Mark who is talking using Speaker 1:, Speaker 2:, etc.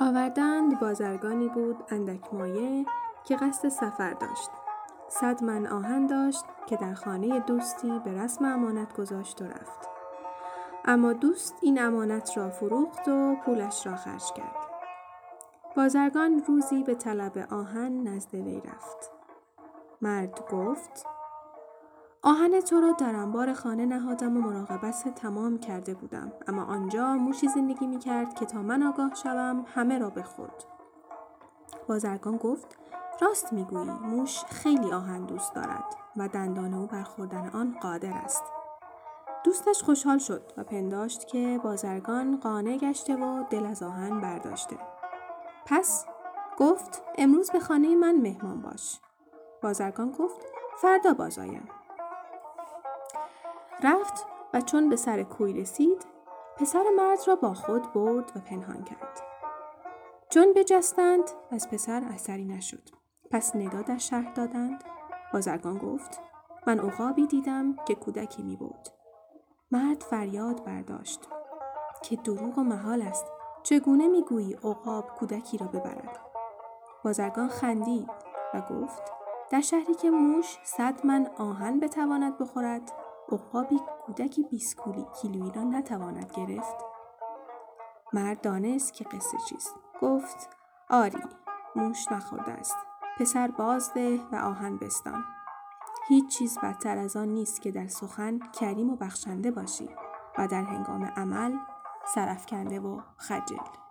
Speaker 1: آوردند بازرگانی بود اندک مایه که قصد سفر داشت. صد من آهن داشت که در خانه دوستی به رسم امانت گذاشت و رفت. اما دوست این امانت را فروخت و پولش را خرج کرد. بازرگان روزی به طلب آهن نزد وی رفت. مرد گفت آهن تو را در انبار خانه نهادم و مراقبت تمام کرده بودم اما آنجا موشی زندگی می کرد که تا من آگاه شوم همه را بخورد. بازرگان گفت راست می‌گویی موش خیلی آهن دوست دارد و دندان او بر خوردن آن قادر است. دوستش خوشحال شد و پنداشت که بازرگان قانع گشته و دل از آهن برداشته. پس گفت امروز به خانه من مهمان باش. بازرگان گفت فردا بازایم. رفت و چون به سر کوی رسید پسر مرد را با خود برد و پنهان کرد. چون بجستند از پسر اثری نشد. پس ندا در شهر دادند. بازرگان گفت من عقابی دیدم که کودکی می بود. مرد فریاد برداشت که دروغ و محال است چگونه می‌گویی عقاب کودکی را ببرد بازرگان خندید و گفت در شهری که موش صد من آهن بتواند بخورد عقابی کودکی بیسکولی کیلویی را نتواند گرفت. مرد دانست که قصه چیست. گفت آری موش نخورده است. پسر بازده و آهن بستان. هیچ چیز بدتر از آن نیست که در سخن کریم و بخشنده باشی و در هنگام عمل سرفکنده و خجل.